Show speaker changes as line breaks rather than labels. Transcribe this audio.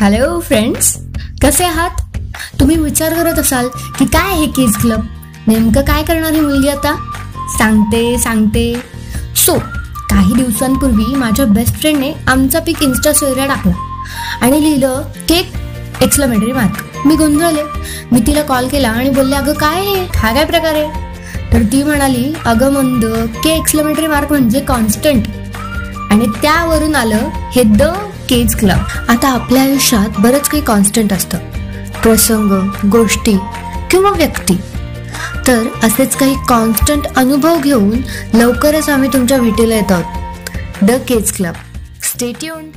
Hello friends कसे आहात? तुम्ही विचार करत असाल की काय आहे केज क्लब नेमकं काय करणार ही मुलगी आता? सांगते सांगते. सो काही दिवसांपूर्वी माझ्या बेस्ट फ्रेंडने आमचा पिक इन्स्टा स्टोरीला टाकला. आणि लिहिलं केक एक्सलमेटरी मार्क मी गोंधळले. मी तिला कॉल केला आणि बोलले अगं काय आहे? हा काय प्रकार आहे? तर ती म्हणाली अगं मंद के एक्सलमेटरी मार्क म्हणजे कॉन्स्टंट आणि त्यावरून आलं हे द केज क्लब. आता आपल्या आयुष्यात बरंच काही कॉन्स्टंट असतं. प्रसंग गोष्टी किंवा व्यक्ती. तर असेच काही कॉन्स्टंट अनुभव घेऊन लवकरच आम्ही तुमच्या भेटीला येत आहोत. The Kaij club. स्टेट्यून